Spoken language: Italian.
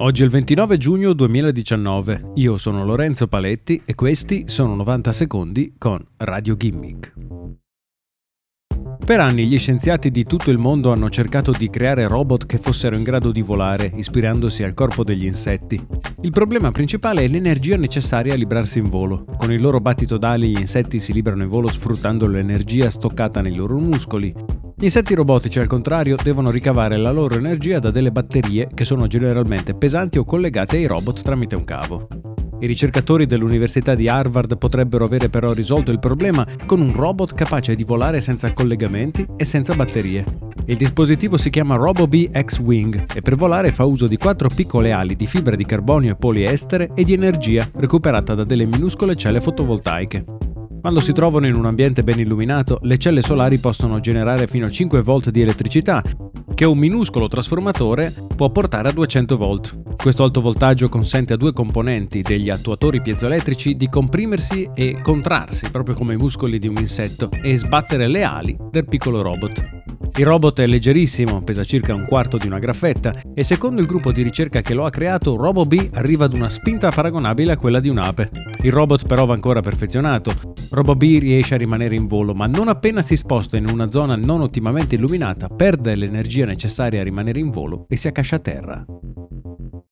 Oggi è il 29 giugno 2019, io sono Lorenzo Paletti e questi sono 90 secondi con Radio Gimmick. Per anni gli scienziati di tutto il mondo hanno cercato di creare robot che fossero in grado di volare, ispirandosi al corpo degli insetti. Il problema principale è l'energia necessaria a librarsi in volo. Con il loro battito d'ali gli insetti si librano in volo sfruttando l'energia stoccata nei loro muscoli, gli insetti robotici, al contrario, devono ricavare la loro energia da delle batterie che sono generalmente pesanti o collegate ai robot tramite un cavo. I ricercatori dell'Università di Harvard potrebbero avere però risolto il problema con un robot capace di volare senza collegamenti e senza batterie. Il dispositivo si chiama RoboBee X-Wing e per volare fa uso di quattro piccole ali di fibra di carbonio e poliestere e di energia recuperata da delle minuscole celle fotovoltaiche. Quando si trovano in un ambiente ben illuminato, le celle solari possono generare fino a 5 volt di elettricità, che un minuscolo trasformatore può portare a 200 volt. Questo alto voltaggio consente a due componenti degli attuatori piezoelettrici di comprimersi e contrarsi, proprio come i muscoli di un insetto, e sbattere le ali del piccolo robot. Il robot è leggerissimo, pesa circa un quarto di una graffetta e secondo il gruppo di ricerca che lo ha creato, RoboBee arriva ad una spinta paragonabile a quella di un'ape. Il robot però va ancora perfezionato. RoboBee riesce a rimanere in volo, ma non appena si sposta in una zona non ottimamente illuminata, perde l'energia necessaria a rimanere in volo e si accascia a terra.